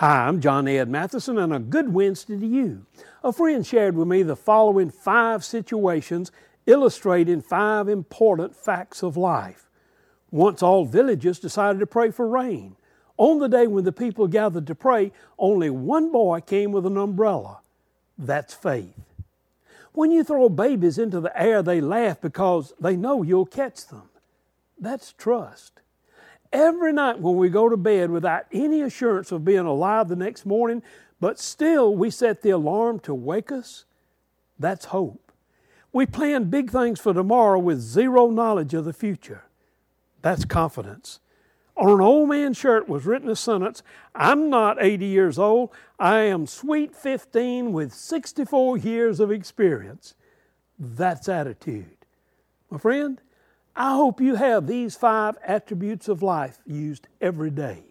Hi, I'm John Ed Mathison, and a good Wednesday to you. A friend shared with me the following five situations illustrating five important facts of life. Once all villages decided to pray for rain. On the day when the people gathered to pray, only one boy came with an umbrella. That's faith. When you throw babies into the air, they laugh because they know you'll catch them. That's trust. Every night when we go to bed without any assurance of being alive the next morning, but still we set the alarm to wake us, that's hope. We plan big things for tomorrow with zero knowledge of the future. That's confidence. On an old man's shirt was written a sentence I'm not 80 years old, I am sweet 15 with 64 years of experience. That's attitude. My friend, I hope you have these five attributes of life used every day.